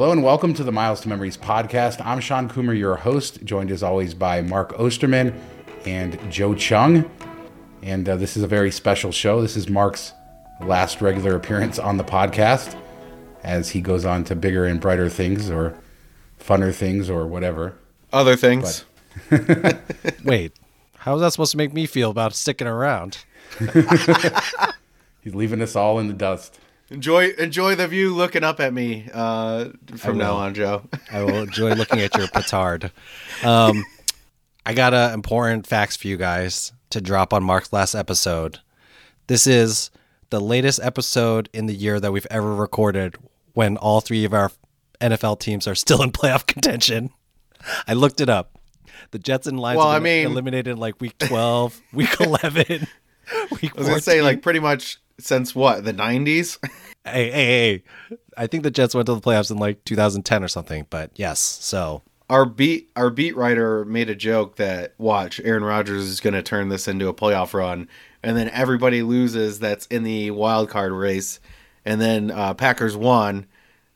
Hello and welcome to the Miles to Memories podcast. I'm Shawn Coomer, your host, joined as always by Mark Osterman and Joe Cheung. And uh, this is a very special show. This is Mark's last regular appearance on the podcast as he goes on to bigger and brighter things or funner things or whatever. Other things. Wait, how is that supposed to make me feel about sticking around? He's leaving us all in the dust. Enjoy enjoy the view looking up at me uh, from now on, Joe. I will enjoy looking at your petard. Um, I got uh, important facts for you guys to drop on Mark's last episode. This is the latest episode in the year that we've ever recorded when all three of our NFL teams are still in playoff contention. I looked it up. The Jets and Lions Well, I mean- eliminated like week 12, week 11, week I was gonna say like pretty much since what the '90s. hey, hey, hey. I think the Jets went to the playoffs in like 2010 or something, but yes. So our beat our beat writer made a joke that watch Aaron Rodgers is going to turn this into a playoff run, and then everybody loses that's in the wild card race, and then uh, Packers won.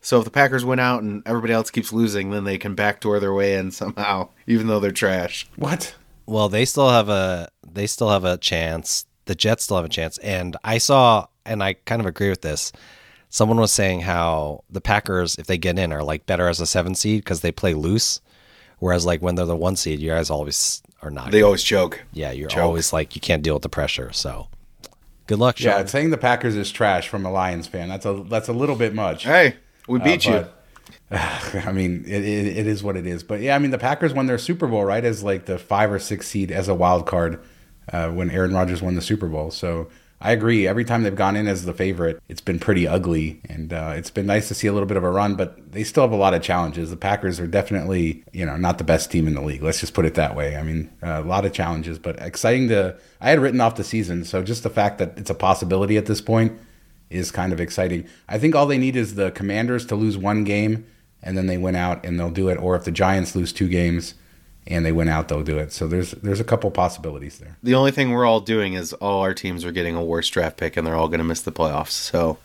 So if the Packers win out and everybody else keeps losing, then they can backdoor their way in somehow, even though they're trash. What? Well, they still have a they still have a chance. The Jets still have a chance. And I saw and I kind of agree with this. Someone was saying how the Packers, if they get in, are like better as a seven seed because they play loose. Whereas like when they're the one seed, you guys always are not. They always choke. yeah, you're choke. always like you can't deal with the pressure. So good luck, Shawn. Yeah, saying the Packers is trash from a Lions fan. That's a that's a little bit much. Hey, we beat you. Uh, but- I mean, it, it, it is what it is. But yeah, I mean, the Packers won their Super Bowl right as like the five or six seed as a wild card uh, when Aaron Rodgers won the Super Bowl. So I agree. Every time they've gone in as the favorite, it's been pretty ugly, and uh, it's been nice to see a little bit of a run. But they still have a lot of challenges. The Packers are definitely, you know, not the best team in the league. Let's just put it that way. I mean, uh, a lot of challenges, but exciting to. I had written off the season, so just the fact that it's a possibility at this point is kind of exciting. I think all they need is the Commanders to lose one game and then they win out and they'll do it. Or if the Giants lose two games and they win out, they'll do it. So there's there's a couple possibilities there. The only thing we're all doing is all our teams are getting a worse draft pick, and they're all going to miss the playoffs. So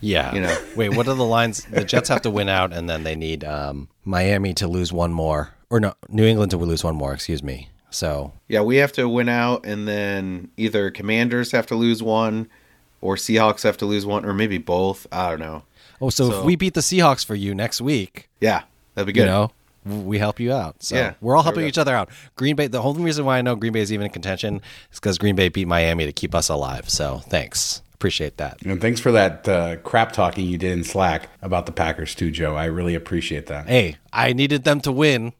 Yeah. You know. Wait, what are the lines? The Jets have to win out, and then they need um, Miami to lose one more, or no, New England to lose one more. Excuse me. So yeah, we have to win out, and then either Commanders have to lose one, or Seahawks have to lose one, or maybe both. I don't know. Oh, so, So- if we beat the Seahawks for you next week, Yeah, that'd be good. you know, w- we help you out. So Yeah, we're all there we helping each other out. Green Bay. The whole reason why I know Green Bay is even in contention is because Green Bay beat Miami to keep us alive. So thanks, appreciate that. And thanks for that uh, crap talking you did in Slack about the Packers too, Joe. I really appreciate that. Hey, I needed them to win,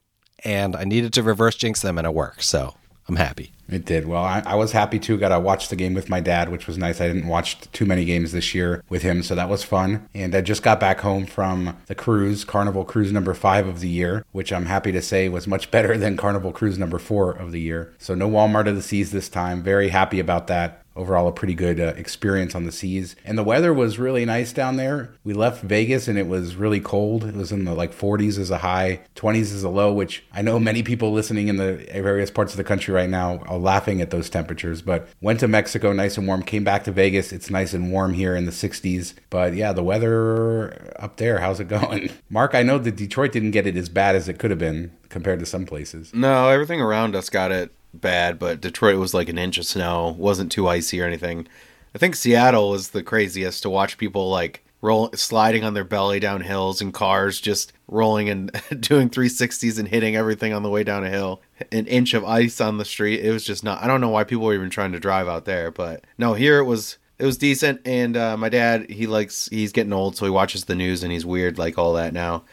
and I needed to reverse jinx them, and it worked. So I'm happy. It did. Well, I, I was happy too. Got to watch the game with my dad, which was nice. I didn't watch too many games this year with him, so that was fun. And I just got back home from the cruise, Carnival Cruise number five of the year, which I'm happy to say was much better than Carnival Cruise number four of the year. So no Walmart of the Seas this time. Very happy about that. Overall, a pretty good uh, experience on the seas. And the weather was really nice down there. We left Vegas and it was really cold. It was in the like 40s as a high, 20s as a low, which I know many people listening in the various parts of the country right now are laughing at those temperatures. But went to Mexico, nice and warm. Came back to Vegas. It's nice and warm here in the 60s. But yeah, the weather up there, how's it going? Mark, I know that Detroit didn't get it as bad as it could have been compared to some places. No, everything around us got it bad, but Detroit was like an inch of snow. wasn't too icy or anything. I think Seattle was the craziest to watch people like roll sliding on their belly down hills and cars just rolling and doing 360s and hitting everything on the way down a hill. An inch of ice on the street. It was just not I don't know why people were even trying to drive out there, but no, here it was it was decent and uh, my dad he likes he's getting old so he watches the news and he's weird like all that now.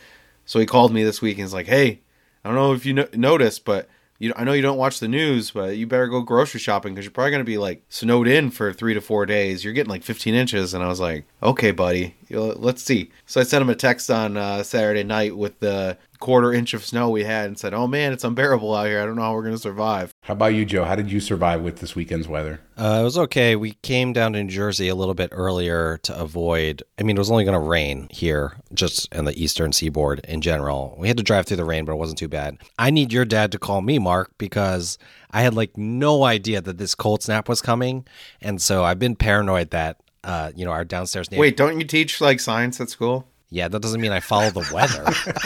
So he called me this week and he's like, "Hey, I don't know if you no- noticed, but you I know you don't watch the news, but you better go grocery shopping because you're probably gonna be like snowed in for three to four days. You're getting like 15 inches." And I was like, "Okay, buddy, let's see." So I sent him a text on uh, Saturday night with the quarter inch of snow we had and said, "Oh man, it's unbearable out here. I don't know how we're gonna survive." How about you, Joe? How did you survive with this weekend's weather? Uh, it was okay. We came down to New Jersey a little bit earlier to avoid. I mean, it was only going to rain here, just in the eastern seaboard in general. We had to drive through the rain, but it wasn't too bad. I need your dad to call me, Mark, because I had like no idea that this cold snap was coming, and so I've been paranoid that uh, you know our downstairs neighbor. Wait, don't you teach like science at school? Yeah, that doesn't mean I follow the weather.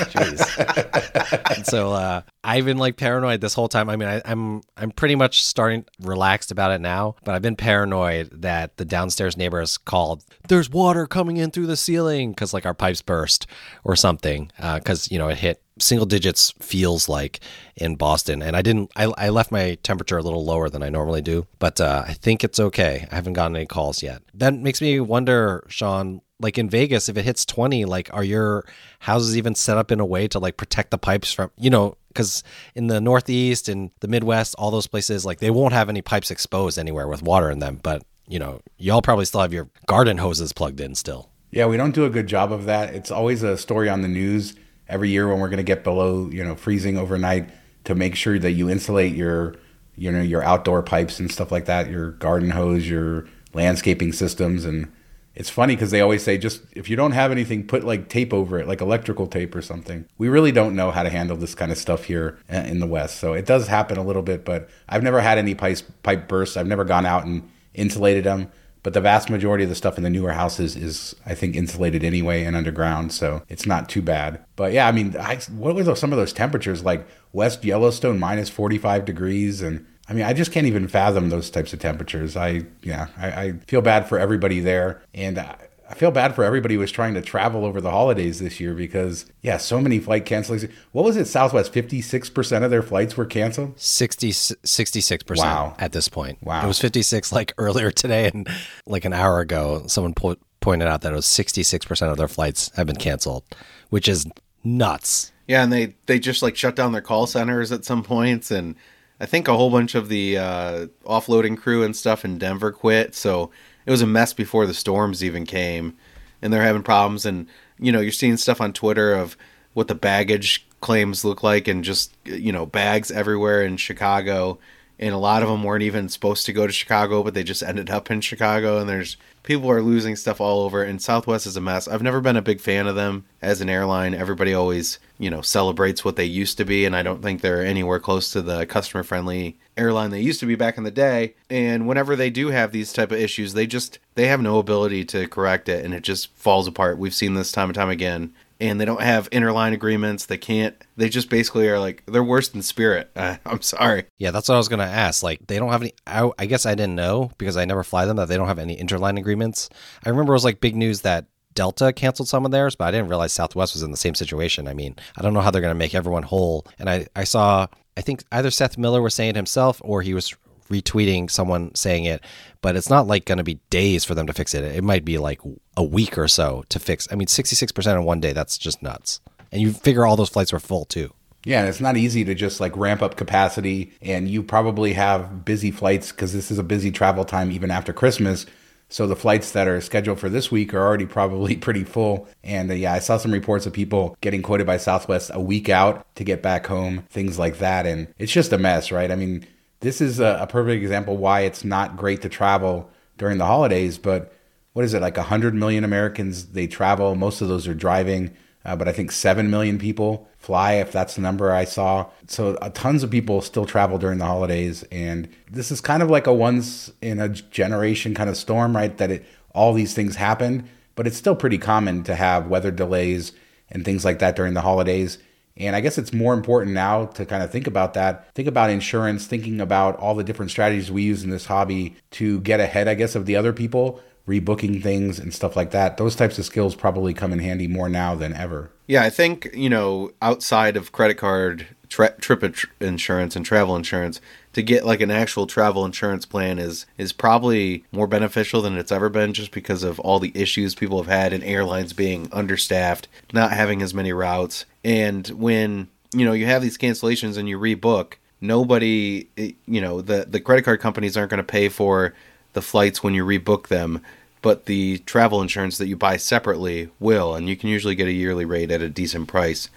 Jeez. And so uh, I've been like paranoid this whole time. I mean, I, I'm I'm pretty much starting relaxed about it now, but I've been paranoid that the downstairs neighbors called. There's water coming in through the ceiling because like our pipes burst or something. Because you know it hit single digits feels like in Boston. And I didn't, I, I left my temperature a little lower than I normally do, but uh, I think it's okay. I haven't gotten any calls yet. That makes me wonder, Shawn, like in Vegas, if it hits 20, like are your houses even set up in a way to like protect the pipes from, you know, because in the Northeast and the Midwest, all those places, like they won't have any pipes exposed anywhere with water in them. But, you know, y'all probably still have your garden hoses plugged in still. Yeah, we don't do a good job of that. It's always a story on the news every year when we're going to get below, you know, freezing overnight to make sure that you insulate your, you know, your outdoor pipes and stuff like that, your garden hose, your landscaping systems. And it's funny because they always say, just if you don't have anything, put like tape over it, like electrical tape or something. We really don't know how to handle this kind of stuff here uh, in the West. So it does happen a little bit, but I've never had any pipe, pipe bursts. I've never gone out and insulated them but the vast majority of the stuff in the newer houses is i think insulated anyway and underground so it's not too bad but yeah i mean I, what were those, some of those temperatures like west yellowstone minus 45 degrees and i mean i just can't even fathom those types of temperatures i yeah i, I feel bad for everybody there and I, I feel bad for everybody who was trying to travel over the holidays this year because, yeah, so many flight cancellations. What was it, Southwest? 56% of their flights were canceled? 60, 66% Wow. at this point. Wow. It was 56 like earlier today and like an hour ago, someone po- pointed out that it was 66% of their flights have been canceled, which is nuts. Yeah, and they they just like shut down their call centers at some points, and I think a whole bunch of the uh, offloading crew and stuff in Denver quit. So it was a mess before the storms even came, and they're having problems. And you know, you're seeing stuff on Twitter of what the baggage claims look like, and just you know, bags everywhere in Chicago. And a lot of them weren't even supposed to go to Chicago, but they just ended up in Chicago. And there's people are losing stuff all over. And Southwest is a mess. I've never been a big fan of them as an airline. Everybody always, you know, celebrates what they used to be, and I don't think they're anywhere close to the customer friendly airline they used to be back in the day. And whenever they do have these type of issues, they just they have no ability to correct it, and it just falls apart. We've seen this time and time again. And they don't have interline agreements. They can't. They just basically are like they're worse than Spirit. Uh, I'm sorry. Yeah, that's what I was to ask. Like, they don't have any. I, I guess I didn't know because I never fly them that they don't have any interline agreements. I remember it was like big news that Delta canceled some of theirs, but I didn't realize Southwest was in the same situation. I mean, I don't know how they're to make everyone whole. And I, I saw, I think either Seth Miller was saying it himself or he was retweeting someone saying it, but it's not like going to be days for them to fix it. It might be like a week or so to fix. I mean, 66% in one day, that's just nuts. And you figure all those flights were full too. Yeah, and it's not easy to just like ramp up capacity. And you probably have busy flights because this is a busy travel time even after Christmas. So the flights that are scheduled for this week are already probably pretty full. And uh, yeah, I saw some reports of people getting quoted by Southwest a week out to get back home, things like that. And it's just a mess, right? I mean, this is a, a perfect example why it's not great to travel during the holidays. But what is it, like 100 million Americans, they travel. Most of those are driving. Uh, but I think 7 million people fly, if that's the number I saw. So uh, tons of people still travel during the holidays. And this is kind of like a once in a generation kind of storm, right? That it all these things happen, but it's still pretty common to have weather delays and things like that during the holidays. And I guess it's more important now to kind of think about that. Think about insurance, thinking about all the different strategies we use in this hobby to get ahead, I guess, of the other people rebooking things and stuff like that. Those types of skills probably come in handy more now than ever. Yeah, I think, you know, outside of credit card, trip insurance and travel insurance, to get like an actual travel insurance plan is is probably more beneficial than it's ever been just because of all the issues people have had in airlines being understaffed, not having as many routes. And when, you know, you have these cancellations and you rebook, nobody, eh, you know, the the credit card companies aren't going to pay for the flights when you rebook them, but the travel insurance that you buy separately will, and you can usually get a yearly rate at a decent price.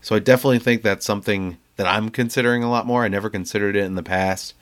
So I definitely think that's something that I'm considering a lot more. I never considered it in the past.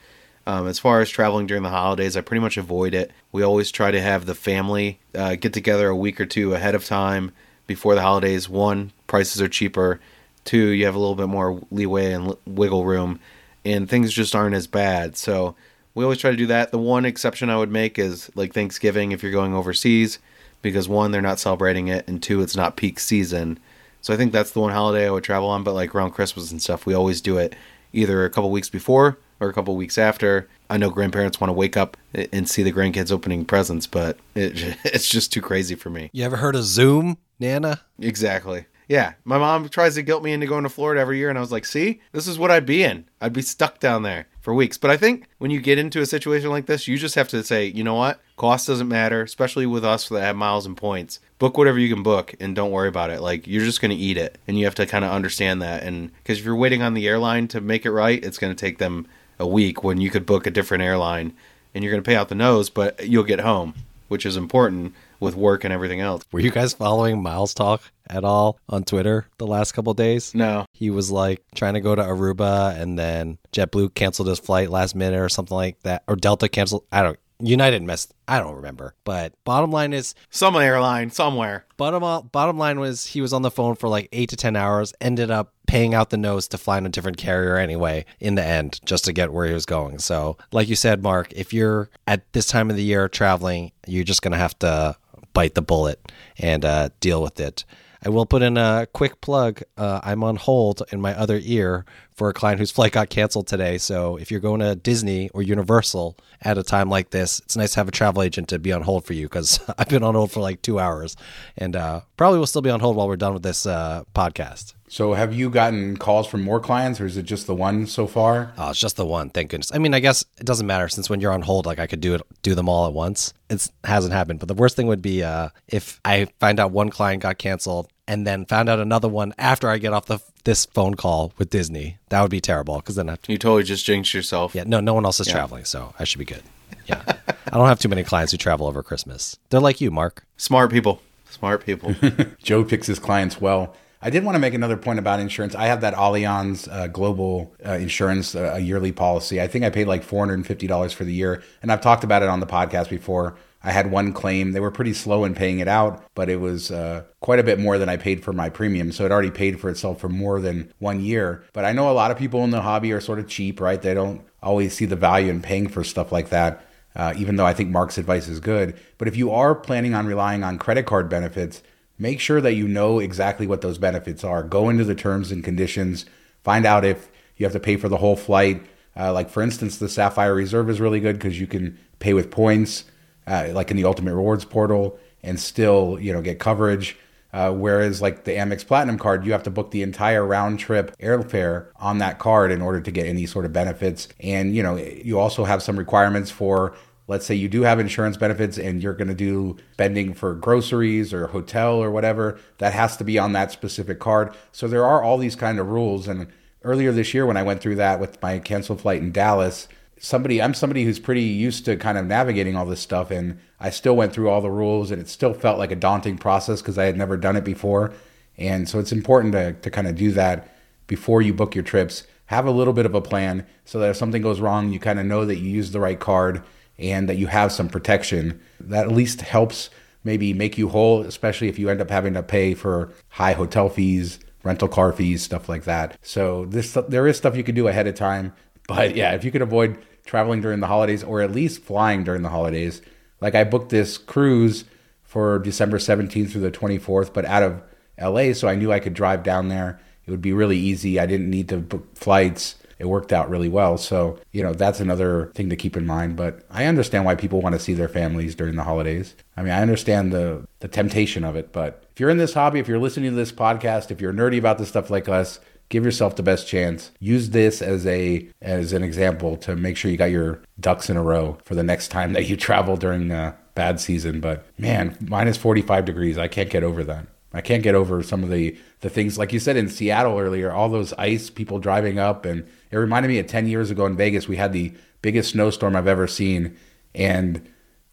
Um, as far as traveling during the holidays, I pretty much avoid it. We always try to have the family uh, get together a week or two ahead of time before the holidays. One, prices are cheaper. Two, you have a little bit more leeway and wiggle room, and things just aren't as bad. So we always try to do that. The one exception I would make is like Thanksgiving if you're going overseas, because one, they're not celebrating it, and two, it's not peak season. So I think that's the one holiday I would travel on. But like around Christmas and stuff, we always do it either a couple weeks before or a couple weeks after. I know grandparents want to wake up and see the grandkids opening presents, but it, it's just too crazy for me. You ever heard of Zoom, Nana? Exactly. Yeah, my mom tries to guilt me into going to Florida every year, and I was like, see, this is what I'd be in. I'd be stuck down there for weeks. But I think when you get into a situation like this, you just have to say, you know what? Cost doesn't matter, especially with us that have miles and points. Book whatever you can book and don't worry about it. Like, you're just going to eat it. And you have to kind of understand that. And because if you're waiting on the airline to make it right, it's going to take them a week when you could book a different airline and you're going to pay out the nose, but you'll get home, which is important with work and everything else. Were you guys following MilesTalk at all on Twitter the last couple days? No. He was like trying to go to Aruba and then JetBlue canceled his flight last minute or something like that or Delta canceled I don't United messed. I don't remember. But bottom line is, some airline somewhere. Bottom bottom line was he was on the phone for like eight to ten hours. Ended up paying out the nose to fly on a different carrier anyway. In the end, just to get where he was going. So, like you said, Mark, if you're at this time of the year traveling, you're just gonna have to bite the bullet and uh, deal with it. I will put in a quick plug. Uh, I'm on hold in my other ear for a client whose flight got canceled today. So if you're going to Disney or Universal at a time like this, it's nice to have a travel agent to be on hold for you because I've been on hold for like two hours and uh, probably will still be on hold while we're done with this uh, podcast. So have you gotten calls from more clients or is it just the one so far? Oh, it's just the one. Thank goodness. I mean, I guess it doesn't matter since when you're on hold, like I could do it, do them all at once. It hasn't happened. But the worst thing would be uh, if I find out one client got canceled and then found out another one after I get off the this phone call with Disney. That would be terrible because then I you totally just jinxed yourself. Yeah, no, no one else is yeah. traveling, so I should be good. Yeah, I don't have too many clients who travel over Christmas. They're like you, Mark. Smart people. Smart people. Joe picks his clients well. I did want to make another point about insurance. I have that Allianz uh, Global uh, Insurance, uh, yearly policy. I think I paid like $450 for the year, and I've talked about it on the podcast before. I had one claim. They were pretty slow in paying it out, but it was uh, quite a bit more than I paid for my premium. So it already paid for itself for more than one year. But I know a lot of people in the hobby are sort of cheap, right? They don't always see the value in paying for stuff like that, uh, even though I think Mark's advice is good. But if you are planning on relying on credit card benefits, make sure that you know exactly what those benefits are. Go into the terms and conditions, find out if you have to pay for the whole flight. Uh, like, for instance, the Sapphire Reserve is really good because you can pay with points uh, like in the Ultimate Rewards portal, and still you know get coverage. Uh, whereas like the Amex Platinum card, you have to book the entire round trip airfare on that card in order to get any sort of benefits. And you know you also have some requirements for let's say you do have insurance benefits and you're going to do spending for groceries or hotel or whatever that has to be on that specific card so there are all these kind of rules and earlier this year when i went through that with my canceled flight in dallas somebody I'm somebody who's pretty used to kind of navigating all this stuff and I still went through all the rules and it still felt like a daunting process because I had never done it before. And so it's important to, to kind of do that before you book your trips. Have a little bit of a plan so that if something goes wrong, you kind of know that you use the right card and that you have some protection. That at least helps maybe make you whole, especially if you end up having to pay for high hotel fees, rental car fees, stuff like that. So this there is stuff you can do ahead of time. But yeah, if you could avoid traveling during the holidays or at least flying during the holidays. Like I booked this cruise for December 17th through the 24th, but out of LA, so I knew I could drive down there. It would be really easy. I didn't need to book flights. It worked out really well. So, you know, that's another thing to keep in mind. But I understand why people want to see their families during the holidays. I mean, I understand the, the temptation of it. But if you're in this hobby, if you're listening to this podcast, if you're nerdy about this stuff like us, give yourself the best chance. Use this as a as an example to make sure you got your ducks in a row for the next time that you travel during a bad season. But man, minus 45 degrees, I can't get over that. I can't get over some of the the things like you said in Seattle earlier, all those ice people driving up and it reminded me of 10 years ago in Vegas we had the biggest snowstorm I've ever seen and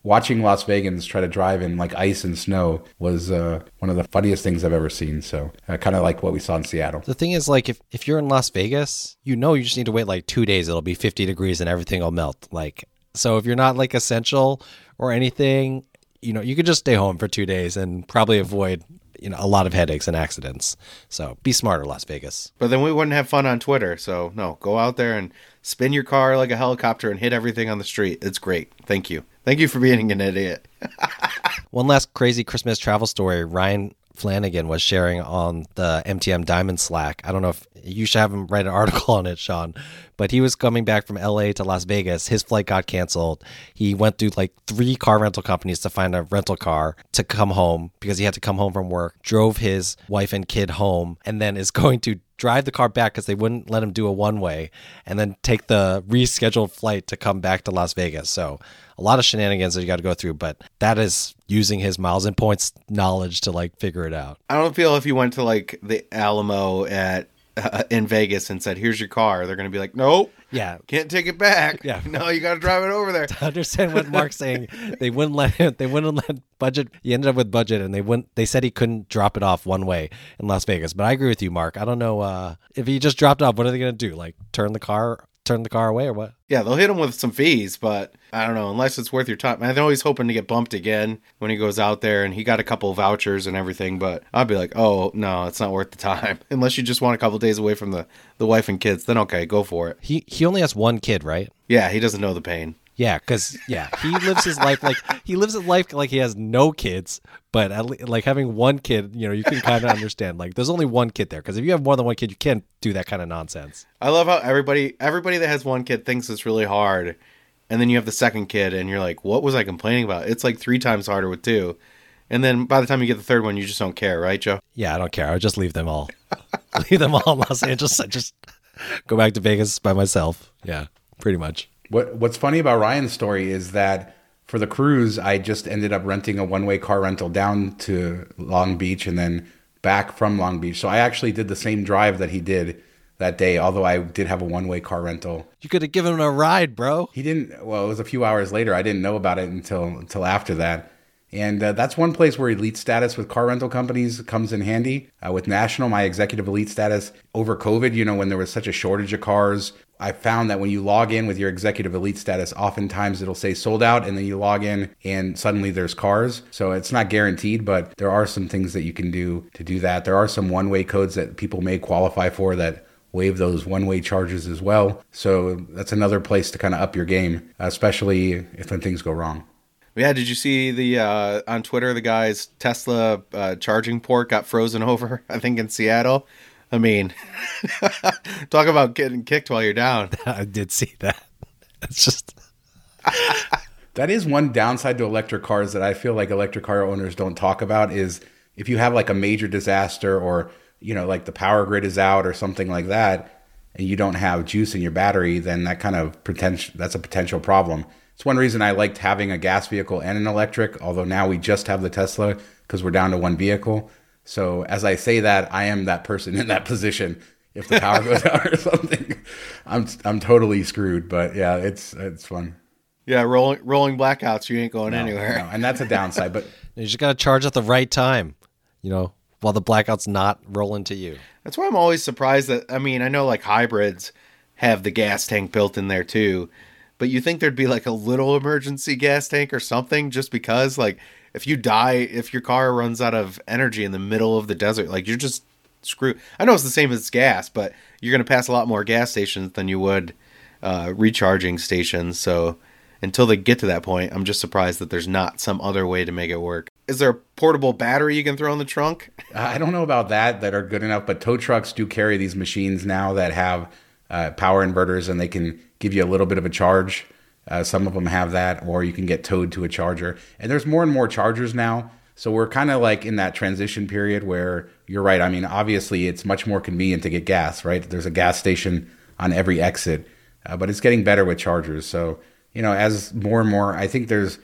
watching Las Vegans try to drive in like ice and snow was uh, one of the funniest things I've ever seen. So uh, kind of like what we saw in Seattle. The thing is, like, if, if you're in Las Vegas, you know you just need to wait like two days. It'll be 50 degrees and everything will melt. Like, so if you're not like essential or anything, you know, you could just stay home for two days and probably avoid you know a lot of headaches and accidents. So be smarter, Las Vegas. But then we wouldn't have fun on Twitter. So no, go out there and spin your car like a helicopter and hit everything on the street. It's great. Thank you. Thank you for being an idiot. One last crazy Christmas travel story. Ryan Flanagan was sharing on the MTM Diamond Slack. I don't know if you should have him write an article on it, Shawn, but he was coming back from LA to Las Vegas. His flight got canceled. He went through like three car rental companies to find a rental car to come home because he had to come home from work, drove his wife and kid home, and then is going to drive the car back because they wouldn't let him do a one way and then take the rescheduled flight to come back to Las Vegas. So a lot of shenanigans that you got to go through, but that is using his miles and points knowledge to like figure it out. I don't feel if you went to like the Alamo at uh, in Vegas and said, "Here's your car," they're going to be like, "Nope, Yeah. can't take it back. Yeah. no, you got to drive it over there." To understand what Mark's saying, they wouldn't let him, they wouldn't let budget. He ended up with budget, and they wouldn't. They said he couldn't drop it off one way in Las Vegas. But I agree with you, Mark. I don't know uh, if he just dropped off. What are they going to do? Like turn the car, turn the car away, or what? Yeah, they'll hit him with some fees, but I don't know, unless it's worth your time. I'm always hoping to get bumped again when he goes out there and he got a couple vouchers and everything, but I'd be like, oh, no, it's not worth the time. Unless you just want a couple days away from the, the wife and kids, then okay, go for it. He he only has one kid, right? Yeah, he doesn't know the pain. Yeah, because yeah, he lives his life like he lives his life like he has no kids, but at le- like having one kid, you know, you can kind of understand. Like, there's only one kid there because if you have more than one kid, you can't do that kind of nonsense. I love how everybody everybody that has one kid thinks it's really hard. And then you have the second kid and you're like, what was I complaining about? It's like three times harder with two. And then by the time you get the third one, you just don't care, right, Joe? Yeah, I don't care. I would just leave them all, leave them all in Los Angeles. I just go back to Vegas by myself. Yeah, pretty much. What What's funny about Ryan's story is that for the cruise, I just ended up renting a one way car rental down to Long Beach and then back from Long Beach. So I actually did the same drive that he did that day, although I did have a one way car rental. You could have given him a ride, bro. He didn't. Well, it was a few hours later. I didn't know about it until until after that. And uh, that's one place where elite status with car rental companies comes in handy. Uh, with National, my executive elite status over COVID, you know, when there was such a shortage of cars, I found that when you log in with your executive elite status, oftentimes it'll say sold out, and then you log in and suddenly there's cars. So it's not guaranteed, but there are some things that you can do to do that. There are some one way codes that people may qualify for that waive those one way charges as well. So that's another place to kind of up your game, especially if when things go wrong. Yeah, did you see the uh, on Twitter the guy's Tesla uh, charging port got frozen over? I think in Seattle. I mean, talk about getting kicked while you're down. I did see that. It's just That is one downside to electric cars that I feel like electric car owners don't talk about is if you have like a major disaster or you know like the power grid is out or something like that and you don't have juice in your battery then that kind of potential that's a potential problem. It's one reason I liked having a gas vehicle and an electric although now we just have the Tesla because we're down to one vehicle. So as I say that I am that person in that position if the power goes out or something I'm I'm totally screwed but yeah it's it's fun. Yeah, rolling rolling blackouts. You ain't going No, anywhere. no, and that's a downside. But you just got to charge at the right time, you know, while the blackout's not rolling to you. That's why I'm always surprised that I mean I know like hybrids have the gas tank built in there too, but you think there'd be like a little emergency gas tank or something just because like if you die if your car runs out of energy in the middle of the desert like you're just screwed. I know it's the same as gas, but you're going to pass a lot more gas stations than you would uh, recharging stations. So until they get to that point, I'm just surprised that there's not some other way to make it work. Is there a portable battery you can throw in the trunk? I don't know about that that are good enough. But tow trucks do carry these machines now that have uh, power inverters and they can give you a little bit of a charge. Uh, some of them have that, or you can get towed to a charger. And there's more and more chargers now. So we're kind of like in that transition period where you're right. I mean, obviously, it's much more convenient to get gas, right? There's a gas station on every exit, uh, but it's getting better with chargers. So, you know, as more and more, I think there's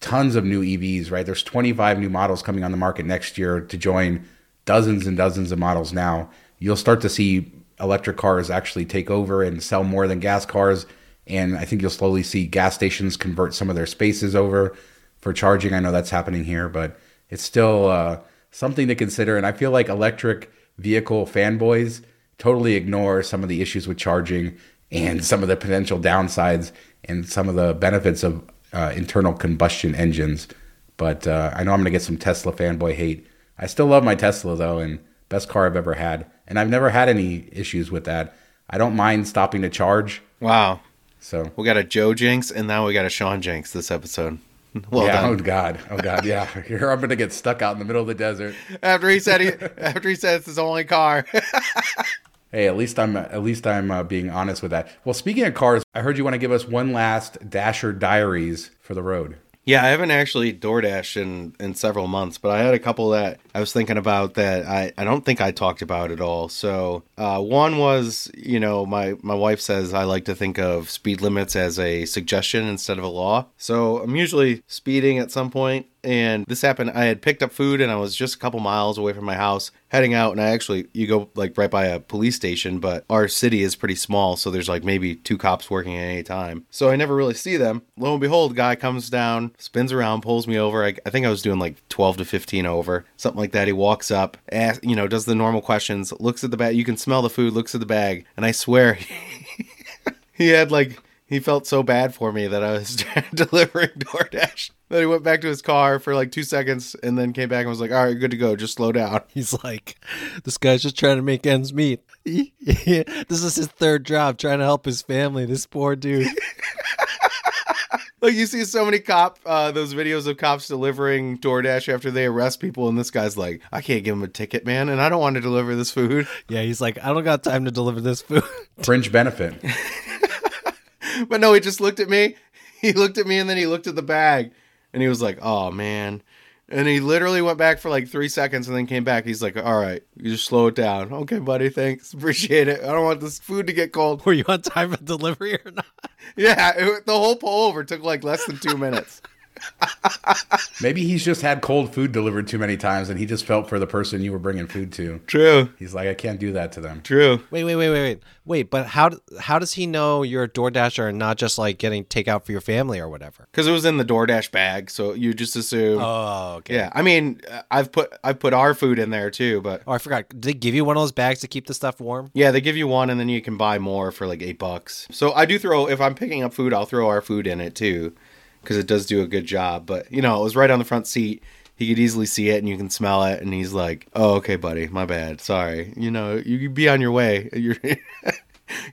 tons of new EVs, right? There's 25 new models coming on the market next year to join dozens and dozens of models now. You'll start to see electric cars actually take over and sell more than gas cars. And I think you'll slowly see gas stations convert some of their spaces over for charging. I know that's happening here, but it's still uh, something to consider. And I feel like electric vehicle fanboys totally ignore some of the issues with charging and some of the potential downsides and some of the benefits of uh, internal combustion engines. But uh, I know I'm going to get some Tesla fanboy hate. I still love my Tesla though, and best car I've ever had. And I've never had any issues with that. I don't mind stopping to charge. Wow. So We got a Joe Jinx and now we got a Shawn Jinx this episode. Well yeah. done. Oh God. Oh God. Yeah. Here I'm gonna get stuck out in the middle of the desert. After he said he, after he said it's his only car. Hey, at least I'm at least I'm uh, being honest with that. Well, speaking of cars, I heard you want to give us one last Dasher Diaries for the road. Yeah, I haven't actually DoorDash in, in several months, but I had a couple that I was thinking about that I, I don't think I talked about at all. So uh, one was, you know, my, my wife says I like to think of speed limits as a suggestion instead of a law. So I'm usually speeding at some point, and this happened. I had picked up food and I was just a couple miles away from my house heading out, and I actually you go like right by a police station, but our city is pretty small, so there's like maybe two cops working at any time. So I never really see them. Lo and behold, guy comes down, spins around, pulls me over. I, I think I was doing like 12 to 15 over, something like that. He walks up, asks, you know, does the normal questions, looks at the bag. You can smell the food, looks at the bag, and I swear he had like he felt so bad for me that I was delivering DoorDash that he went back to his car for like two seconds and then came back and was like, "All right, good to go. Just slow down." He's like, this guy's just trying to make ends meet. this is his third job, trying to help his family. This poor dude. Like you see so many cop uh, those videos of cops delivering DoorDash after they arrest people, and this guy's like, "I can't give him a ticket, man, and I don't want to deliver this food." Yeah, he's like, I don't got time to deliver this food. Fringe benefit. But no, he just looked at me. He looked at me and then he looked at the bag and he was like, "Oh man." And he literally went back for like three seconds and then came back. He's like, "All right, you just slow it down." Okay, buddy, thanks, appreciate it. I don't want this food to get cold. Were you on time for delivery or not? Yeah, it, the whole pull over took like less than two minutes. Maybe he's just had cold food delivered too many times, and he just felt for the person you were bringing food to. True, He's like, I can't do that to them. true. Wait, wait, wait, wait, wait. Wait, but how how does he know you're a DoorDasher and not just like getting takeout for your family or whatever? Because it was in the DoorDash bag, so you just assume. Oh, okay. Yeah, I mean, uh, I've put I've put our food in there too, but Oh, I forgot. Did they give you one of those bags to keep the stuff warm? yeah, they give you one and then you can buy more for like eight bucks. So I do throw if I'm picking up food, I'll throw our food in it too, because it does do a good job. But you know, it was right on the front seat. He could easily see it and you can smell it, and he's like, "Oh, okay, buddy, my bad, sorry. You know, you be on your way. You're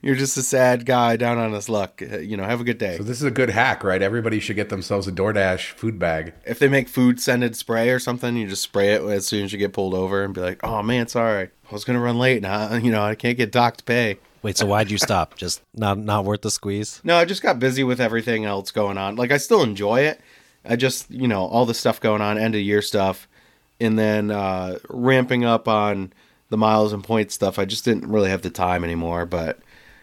you're just a sad guy down on his luck. Uh, You know, have a good day." So this is a good hack, right? Everybody should get themselves a DoorDash food bag. if they make food scented spray or something, you just spray it as soon as you get pulled over and be like, "Oh man, sorry, I was gonna run late now. You know, I can't get docked pay." Wait, so why'd you stop? Just not not worth the squeeze? No, I just got busy with everything else going on. Like I still enjoy it. I just, you know, all the stuff going on, end of year stuff, and then uh, ramping up on the miles and points stuff. I just didn't really have the time anymore. But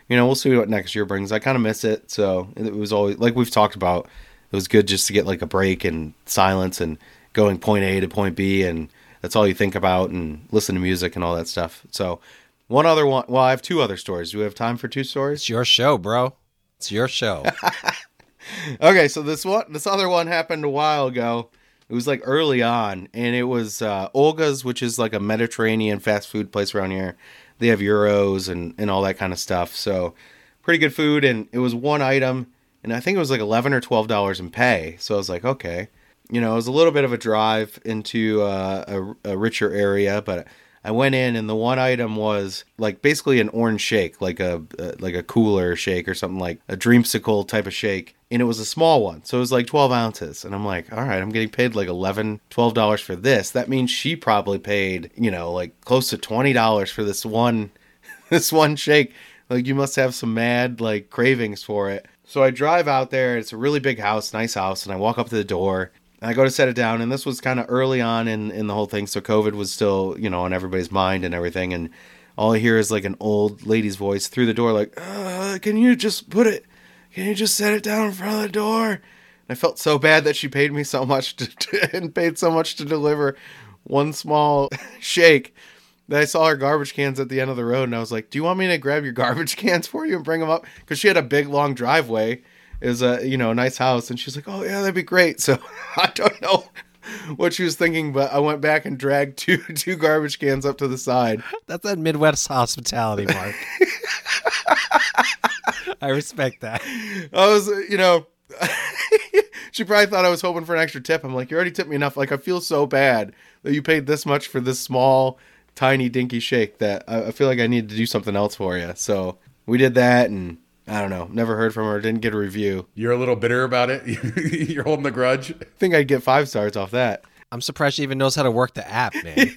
you know, we'll see what next year brings. I kind of miss it. So it was always like we've talked about. It was good just to get like a break and silence and going point A to point B, and that's all you think about and listen to music and all that stuff. So one other one. Well, I have two other stories. Do we have time for two stories? It's your show, bro. It's your show. Okay, so this one, this other one happened a while ago. It was like early on, and it was uh, Olga's, which is like a Mediterranean fast food place around here. They have gyros and and all that kind of stuff. So pretty good food, and it was one item, and I think it was like eleven or twelve dollars in pay. So I was like, okay, you know, it was a little bit of a drive into uh, a, a richer area, but I went in and the one item was like basically an orange shake, like a uh, like a cooler shake or something like a dreamsicle type of shake, and it was a small one, so it was like 12 ounces. And I'm like, all right, I'm getting paid like 11 12 dollars for this. That means she probably paid you know like close to 20 dollars for this one this one shake. Like you must have some mad like cravings for it. So I drive out there. It's a really big house, nice house, and I walk up to the door. I go to set it down, and this was kind of early on in, in the whole thing, so COVID was still, you know, on everybody's mind and everything. And all I hear is like an old lady's voice through the door, like, uh, "Can you just put it? Can you just set it down in front of the door?" And I felt so bad that she paid me so much to, to and paid so much to deliver one small shake that I saw her garbage cans at the end of the road, and I was like, "Do you want me to grab your garbage cans for you and bring them up?" Because she had a big long driveway. Was a you know a nice house, and she's like, "Oh yeah, that'd be great." So I don't know what she was thinking, but I went back and dragged two two garbage cans up to the side. That's that Midwest hospitality, Mark. I respect that. I was, you know, she probably thought I was hoping for an extra tip. I'm like, you already tipped me enough. Like, I feel so bad that you paid this much for this small, tiny, dinky shake that I, I feel like I need to do something else for you. So we did that, and I don't know. Never heard from her. Didn't get a review. You're a little bitter about it. You're holding the grudge. I think I'd get five stars off that. I'm surprised she even knows how to work the app, man.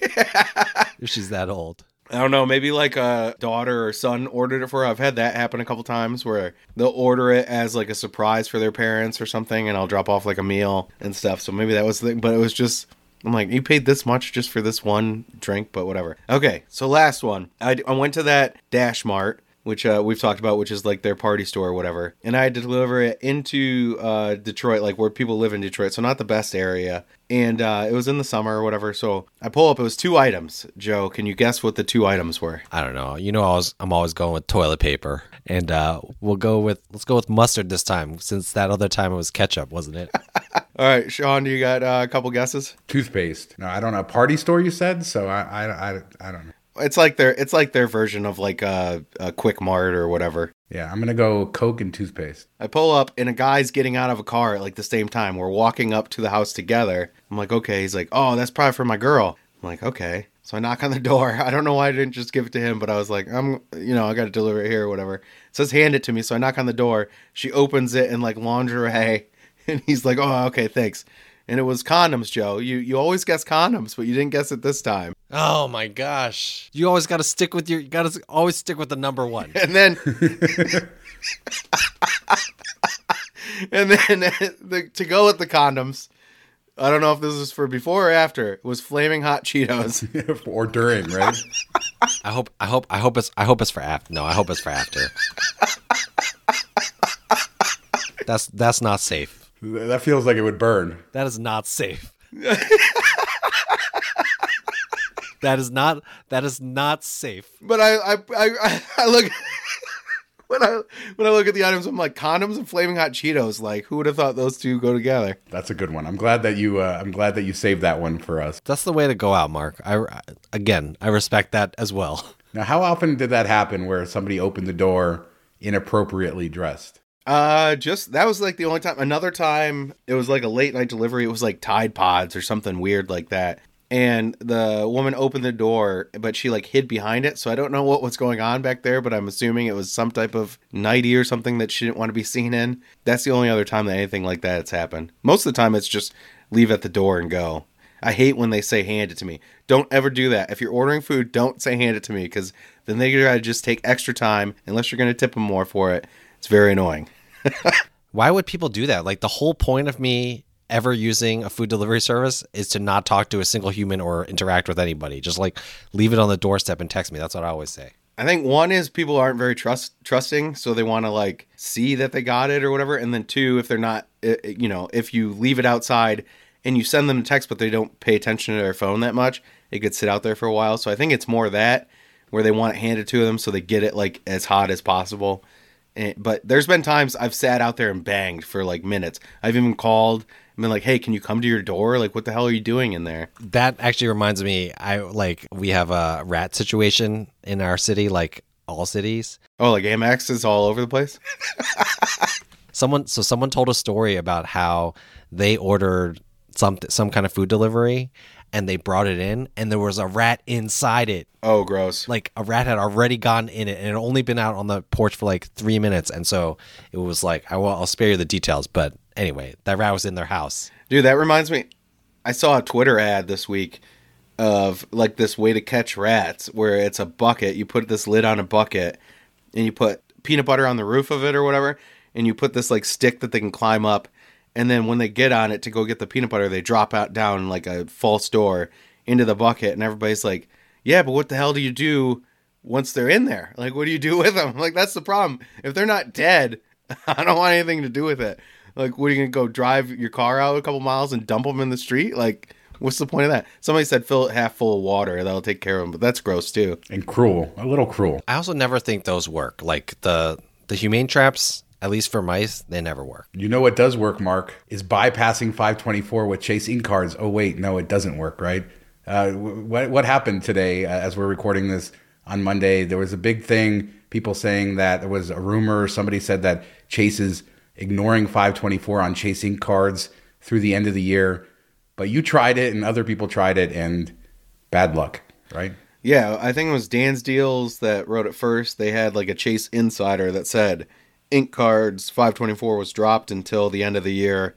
if she's that old. I don't know. Maybe like a daughter or son ordered it for her. I've had that happen a couple times where they'll order it as like a surprise for their parents or something, and I'll drop off like a meal and stuff. So maybe that was the thing. But it was just. I'm like, you paid this much just for this one drink, but whatever. Okay, so last one. I, I went to that Dash Mart which uh, we've talked about, which is like their party store or whatever. And I had to deliver it into uh, Detroit, like where people live in Detroit, so not the best area. And uh, it was in the summer or whatever. So I pull up. It was two items. Joe, can you guess what the two items were? I don't know. You know, I was I'm always going with toilet paper, and uh, we'll go with let's go with mustard this time, since that other time it was ketchup, wasn't it? All right, Shawn, do you got uh, a couple guesses? Toothpaste. No, I don't know. Party store, you said. So I, I, I, I don't know. It's like their it's like their version of like a, a quick mart or whatever. Yeah, I'm gonna go Coke and toothpaste. I pull up and a guy's getting out of a car at like the same time. We're walking up to the house together. I'm like, okay. He's like, oh, that's probably for my girl. I'm like, okay. So I knock on the door. I don't know why I didn't just give it to him, but I was like, I'm, you know, I got to deliver it here or whatever. It says hand it to me. So I knock on the door. She opens it in like lingerie, and he's like, oh, okay, thanks. And it was condoms, Joe. You you always guess condoms, but you didn't guess it this time. Oh my gosh! You always got to stick with your. You got to always stick with the number one. And then, and then the, to go with the condoms. I don't know if this is for before or after. It was flaming hot Cheetos. or during, right? I hope. I hope. I hope it's. I hope it's for after. No, I hope it's for after. that's that's not safe. That feels like it would burn. That is not safe. That is not. That is not safe. But I I I, I look. When I when I look at the items, I'm like condoms and flaming hot Cheetos. Like, who would have thought those two go together? That's a good one. I'm glad that you. Uh, I'm glad that you saved that one for us. That's the way to go out, Mark. I again, I respect that as well. Now, how often did that happen where somebody opened the door inappropriately dressed? Uh, just that was like the only time. Another time, it was like a late night delivery. It was like Tide Pods or something weird like that. And the woman opened the door, but she like hid behind it. So I don't know what was going on back there, but I'm assuming it was some type of nighty or something that she didn't want to be seen in. That's the only other time that anything like that has happened. Most of the time, it's just leave at the door and go. I hate when they say hand it to me. Don't ever do that. If you're ordering food, don't say hand it to me because then they to just take extra time unless you're to tip them more for it. It's very annoying. Why would people do that? Like the whole point of me ever using a food delivery service is to not talk to a single human or interact with anybody. Just like leave it on the doorstep and text me. That's what I always say. I think one is people aren't very trust trusting, so they want to like see that they got it or whatever. And then two, if they're not, you know, if you leave it outside and you send them a text, but they don't pay attention to their phone that much, it could sit out there for a while. So I think it's more that where they want it handed to them so they get it like as hot as possible and, but there's been times I've sat out there and banged for like minutes. I've even called and been like, "Hey, can you come to your door? Like, what the hell are you doing in there?" That actually reminds me. I like we have a rat situation in our city, like all cities. Oh, like Amex is all over the place. someone, so someone told a story about how they ordered some some kind of food delivery and they brought it in and there was a rat inside it. Oh, gross. Like a rat had already gone in it and it had only been out on the porch for like three minutes. And so it was like, I will, I'll spare you the details. But anyway, that rat was in their house. Dude, that reminds me. I saw a Twitter ad this week of like this way to catch rats where it's a bucket. You put this lid on a bucket and you put peanut butter on the roof of it or whatever. And you put this like stick that they can climb up and then when they get on it to go get the peanut butter, they drop out down like a false door into the bucket, and everybody's like, "Yeah, but what the hell do you do once they're in there? Like, what do you do with them? Like, that's the problem. If they're not dead, I don't want anything to do with it. Like, what are you gonna go drive your car out a couple miles and dump them in the street? Like, what's the point of that? Somebody said fill it half full of water. That'll take care of them, but that's gross too. And cruel, a little cruel. I also never think those work. Like the the humane traps at least for mice, they never work. You know what does work, Mark, is bypassing 524 with Chase ink cards. Oh, wait, no, it doesn't work, right? Uh, what, what happened today uh, as we're recording this on Monday? There was a big thing, people saying that there was a rumor, somebody said that Chase is ignoring 524 on Chase Ink cards through the end of the year. But you tried it and other people tried it, and bad luck, right? Yeah, I think it was Dan's Deals that wrote it first. They had like a Chase Insider that said, ink cards 524 was dropped until the end of the year.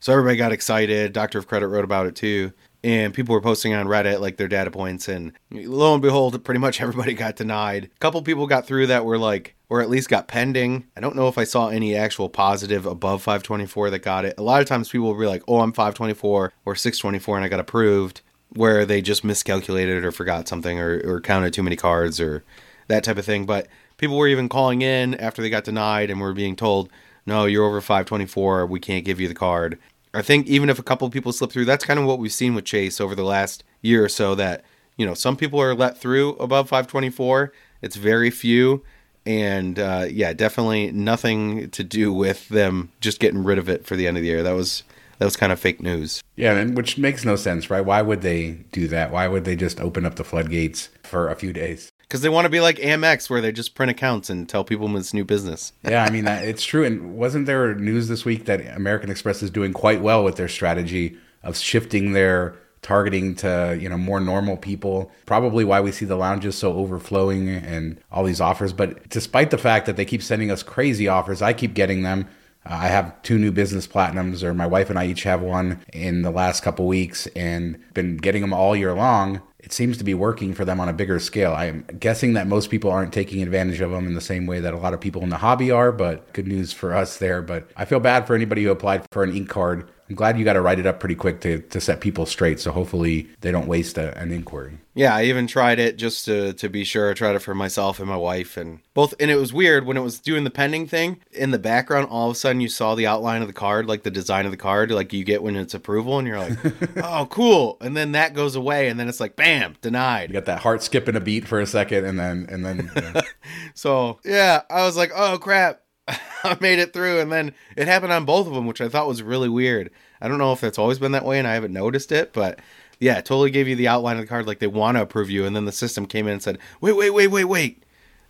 So everybody got excited. Doctor of Credit wrote about it too. And people were posting on Reddit like their data points, and lo and behold, pretty much everybody got denied. A couple people got through that were like, or at least got pending. I don't know if I saw any actual positive above 524 that got it. A lot of times people will be like, oh, I'm 524 or 624 and I got approved, where they just miscalculated or forgot something or, or counted too many cards or that type of thing. But people were even calling in after they got denied and were being told, no, you're over 524. We can't give you the card. I think even if a couple people slip through, that's kind of what we've seen with Chase over the last year or so. That you know, some people are let through above 524. It's very few, and uh, yeah, definitely nothing to do with them just getting rid of it for the end of the year. That was that was kind of fake news. Yeah, and which makes no sense, right? Why would they do that? Why would they just open up the floodgates for a few days? because they want to be like Amex, where they just print accounts and tell people it's new business. yeah, I mean it's true. And wasn't there news this week that American Express is doing quite well with their strategy of shifting their targeting to you know more normal people probably why we see the lounges so overflowing and all these offers but despite the fact that they keep sending us crazy offers i keep getting them uh, I have two new business platinums, or my wife and I each have one in the last couple weeks, and been getting them all year long it seems to be working for them on a bigger scale. I'm guessing that most people aren't taking advantage of them in the same way that a lot of people in the hobby are, but good news for us there. But I feel bad for anybody who applied for an ink card I'm glad you got to write it up pretty quick to, to set people straight. So hopefully they don't waste a, an inquiry. Yeah, I even tried it just to, to be sure. I tried it for myself and my wife and both. And it was weird when it was doing the pending thing in the background. All of a sudden you saw the outline of the card, like the design of the card, like you get when it's approval and you're like, oh, cool. And then that goes away. And then it's like, bam, denied. You got that heart skipping a beat for a second. And then, and then, yeah. so yeah, I was like, oh crap I made it through, and then it happened on both of them, which I thought was really weird. I don't know if that's always been that way, and I haven't noticed it, but yeah, totally gave you the outline of the card like they want to approve you, and then the system came in and said, "Wait, wait, wait, wait, wait."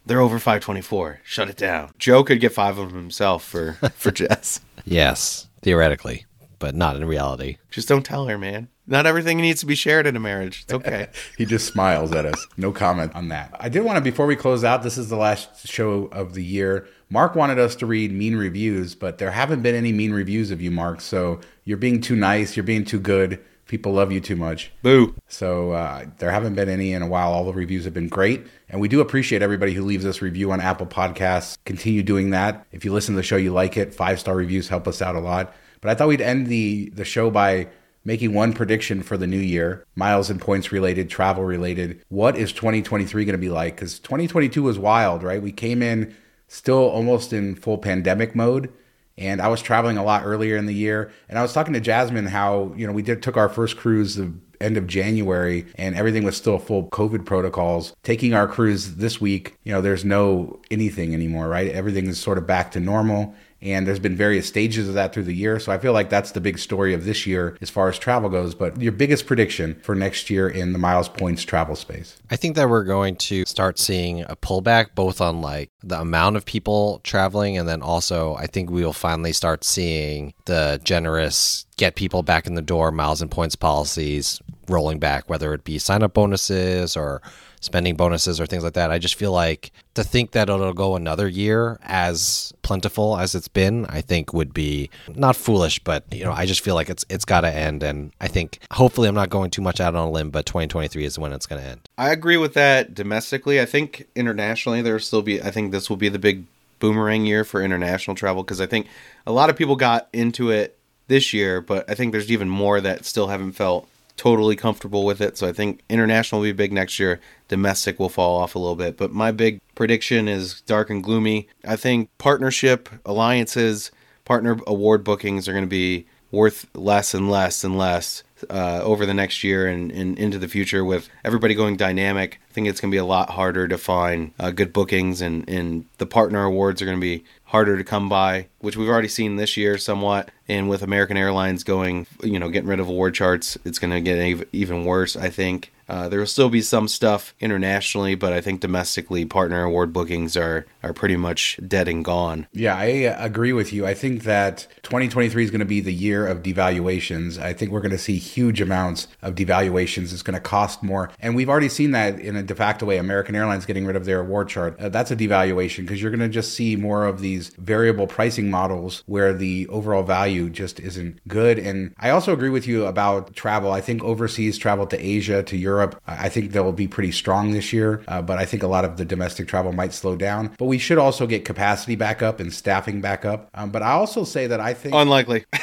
They're over 524. Shut it down. Joe could get five of them himself for for Jess. yes, theoretically, but not in reality. Just don't tell her, man. Not everything needs to be shared in a marriage. It's okay. he just smiles at us. No comment on that. I did want to, before we close out, this is the last show of the year. Mark wanted us to read mean reviews, but there haven't been any mean reviews of you, Mark. So you're being too nice. You're being too good. People love you too much. Boo. So uh, there haven't been any in a while. All the reviews have been great. And we do appreciate everybody who leaves us review on Apple Podcasts. Continue doing that. If you listen to the show, you like it. Five star reviews help us out a lot. But I thought we'd end the, the show by making one prediction for the new year, miles and points related, travel related. What is 2023 going to be like? Because 2022 was wild, right? We came in still almost in full pandemic mode. And I was traveling a lot earlier in the year. And I was talking to Jasmine how, you know, we did took our first cruise the end of January and everything was still full COVID protocols. Taking our cruise this week, you know, there's no anything anymore, right? Everything is sort of back to normal and there's been various stages of that through the year. So I feel like that's the big story of this year as far as travel goes. But your biggest prediction for next year in the miles points travel space? I think that we're going to start seeing a pullback both on like the amount of people traveling and then also I think we will finally start seeing the generous get people back in the door miles and points policies rolling back whether it be sign up bonuses or spending bonuses or things like that. I just feel like to think that it'll go another year as plentiful as it's been, I think would be not foolish, but you know, I just feel like it's it's got to end and I think hopefully I'm not going too much out on a limb, but 2023 is when it's going to end. I agree with that domestically. I think internationally there'll still be I think this will be the big boomerang year for international travel because I think a lot of people got into it this year, but I think there's even more that still haven't felt totally comfortable with it. So I think international will be big next year. Domestic will fall off a little bit. But my big prediction is dark and gloomy. I think partnership, alliances, partner award bookings are going to be worth less and less and less uh, over the next year and, and, into the future with everybody going dynamic. I think it's going to be a lot harder to find uh, good bookings, and, and the partner awards are going to be harder to come by, which we've already seen this year somewhat. And with American Airlines going, you know, getting rid of award charts, it's going to get even worse, I think. Uh, there will still be some stuff internationally, but I think domestically, partner award bookings are, are pretty much dead and gone. Yeah, I uh, agree with you. I think that 2023 is going to be the year of devaluations. I think we're going to see huge amounts of devaluations. It's going to cost more. And we've already seen that in a de facto way. American Airlines getting rid of their award chart. Uh, that's a devaluation because you're going to just see more of these variable pricing models where the overall value just isn't good. And I also agree with you about travel. I think overseas travel to Asia, to Europe, I think they'll be pretty strong this year. Uh, but I think a lot of the domestic travel might slow down. But we should also get capacity back up and staffing back up. Um, but I also say that I think Unlikely.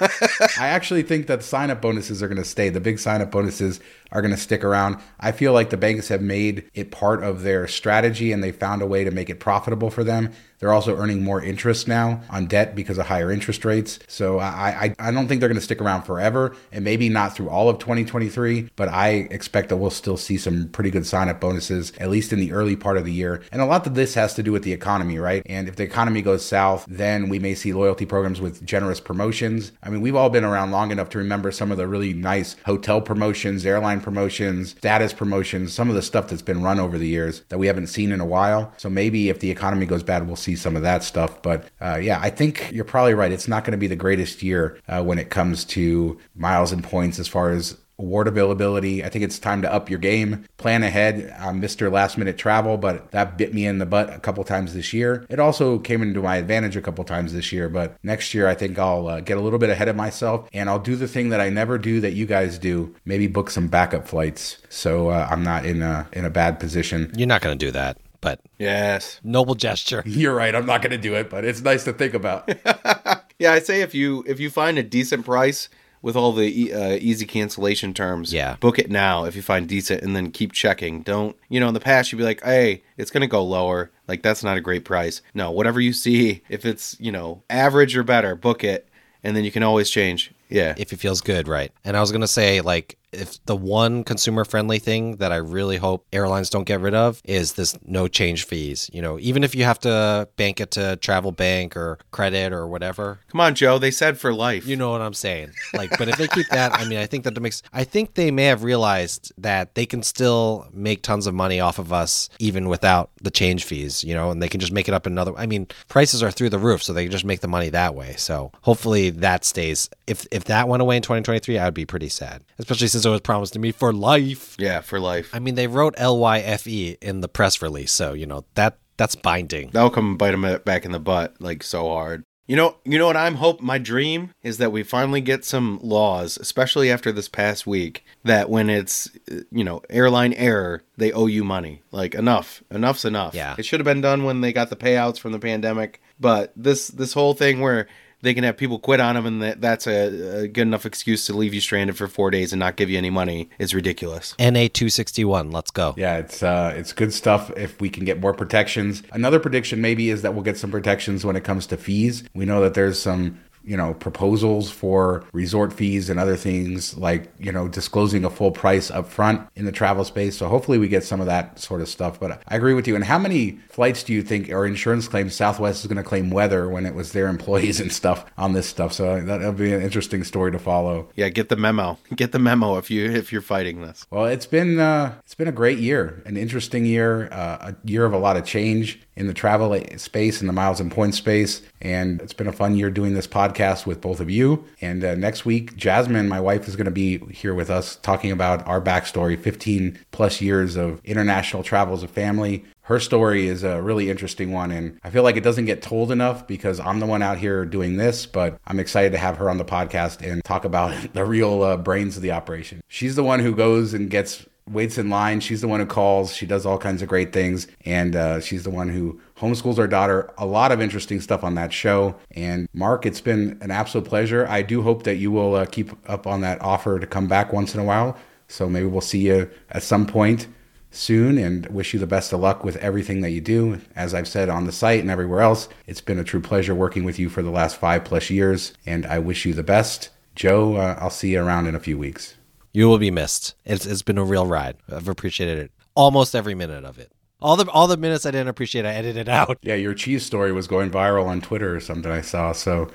I actually think that sign up bonuses are going to stay. The big sign up bonuses are going to stick around. I feel like the banks have made it part of their strategy and they found a way to make it profitable for them. They're also earning more interest now on debt because of higher interest rates. So I, I, I don't think they're going to stick around forever and maybe not through all of 2023, but I expect that we'll still see some pretty good sign up bonuses, at least in the early part of the year. And a lot of this has to do with the economy, right? And if the economy goes south, then we may see loyalty programs with generous promotions. I mean, we've all been around long enough to remember some of the really nice hotel promotions, airline promotions, status promotions, some of the stuff that's been run over the years that we haven't seen in a while. So maybe if the economy goes bad, we'll see some of that stuff. But uh, yeah, I think you're probably right. It's not going to be the greatest year uh, when it comes to miles and points as far as award availability. I think it's time to up your game. Plan ahead. I'm Mr. Last Minute Travel, but that bit me in the butt a couple times this year. It also came into my advantage a couple times this year, but next year I think I'll uh, get a little bit ahead of myself and I'll do the thing that I never do that you guys do. Maybe book some backup flights so uh, I'm not in a in a bad position. You're not going to do that, but Yes. noble gesture. You're right. I'm not going to do it, but it's nice to think about. Yeah, I say if you if you find a decent price with all the e- uh, easy cancellation terms, Yeah. book it now if you find decent, and then keep checking. Don't you know in the past you'd be like, hey, it's gonna go lower. Like that's not a great price. No, whatever you see, if it's you know average or better, book it, and then you can always change. Yeah. if it feels good, right? And I was gonna say, like, if the one consumer friendly thing that I really hope airlines don't get rid of is this no change fees. You know, even if you have to bank it to travel bank or credit or whatever, Come on, Joe. They said for life. you know what I'm saying. Like, but if they keep that, I mean, I think that makes. I think they may have realized that they can still make tons of money off of us even without the change fees. You know, and they can just make it up another. I mean, prices are through the roof, so they can just make the money that way. So hopefully that stays. If if that went away in 2023, I would be pretty sad, especially since it was promised to me for life. yeah, for life. I mean, they wrote L Y F E in the press release, so you know that that's binding. That'll come and bite them back in the butt like so hard. You know, you know what I'm hope my dream is that we finally get some laws, especially after this past week, that when it's you know, airline error, they owe you money. Like enough. Enough's enough. Yeah. It should have been done when they got the payouts from the pandemic, but this this whole thing where they can have people quit on them and that, that's a, a good enough excuse to leave you stranded for 4 days and not give you any money is ridiculous. NA 261, let's go. Yeah, it's uh, it's good stuff if we can get more protections. Another prediction maybe is that we'll get some protections when it comes to fees. We know that there's some you know proposals for resort fees and other things like you know disclosing a full price up front in the travel space. So hopefully we get some of that sort of stuff. But i agree with you. And how many flights do you think or insurance claims southwest is going to claim weather when it was their employees and stuff on this stuff? So that'll be an interesting story to follow. Yeah, get the memo. Get the memo if you if you're fighting this. well, it's been uh, it's been a great year, an interesting year, uh, a year of a lot of change in the travel space and the miles and points space, and it's been a fun year doing this podcast with both of you. And uh, next week, Jasmine, my wife, is going to be here with us talking about our backstory, 15 plus years of international travel as a family. Her story is a really interesting one, and I feel like it doesn't get told enough because I'm the one out here doing this, but I'm excited to have her on the podcast and talk about the real uh, brains of the operation. She's the one who goes and gets waits in line. She's the one who calls. She does all kinds of great things, and uh, she's the one who homeschools our daughter. A lot of interesting stuff on that show. And Mark, it's been an absolute pleasure. I do hope that you will uh, keep up on that offer to come back once in a while. So maybe we'll see you at some point soon and wish you the best of luck with everything that you do. As I've said on the site and everywhere else, it's been a true pleasure working with you for the last five plus years, and I wish you the best. Joe, uh, I'll see you around in a few weeks. You will be missed. It's it's been a real ride. I've appreciated it almost every minute of it. All the all the minutes I didn't appreciate, I edited out. Yeah, your cheese story was going viral on Twitter or something I saw. So,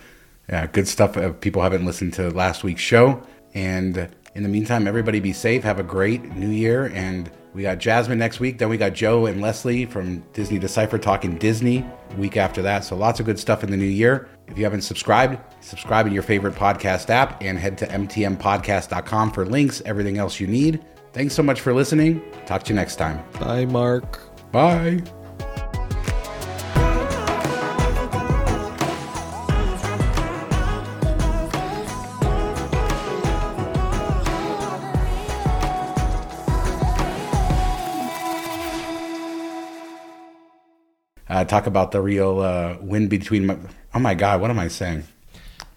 yeah, good stuff. People haven't listened to last week's show. And in the meantime, everybody be safe. Have a great new year. And We got Jasmine next week. Then we got Joe and Leslie from Disney Decipher talking Disney week after that. So lots of good stuff in the new year. If you haven't subscribed, subscribe in your favorite podcast app and head to mtmpodcast.com for links, everything else you need. Thanks so much for listening. Talk to you next time. Bye, Mark. Bye. Uh, talk about the real uh, win between. My, oh my God, what am I saying?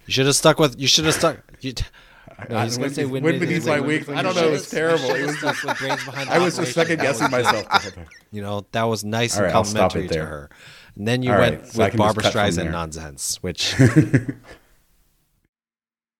You should have stuck with. You should have stuck. You, no, he's Win- gonna say win, win beneath beneath my wings. wings. I don't know, it was terrible. It was stuck with brains behind I was just second guessing myself. You know that was nice All and right, complimentary to her. And then you All went right, so with Barbara Streisand nonsense, which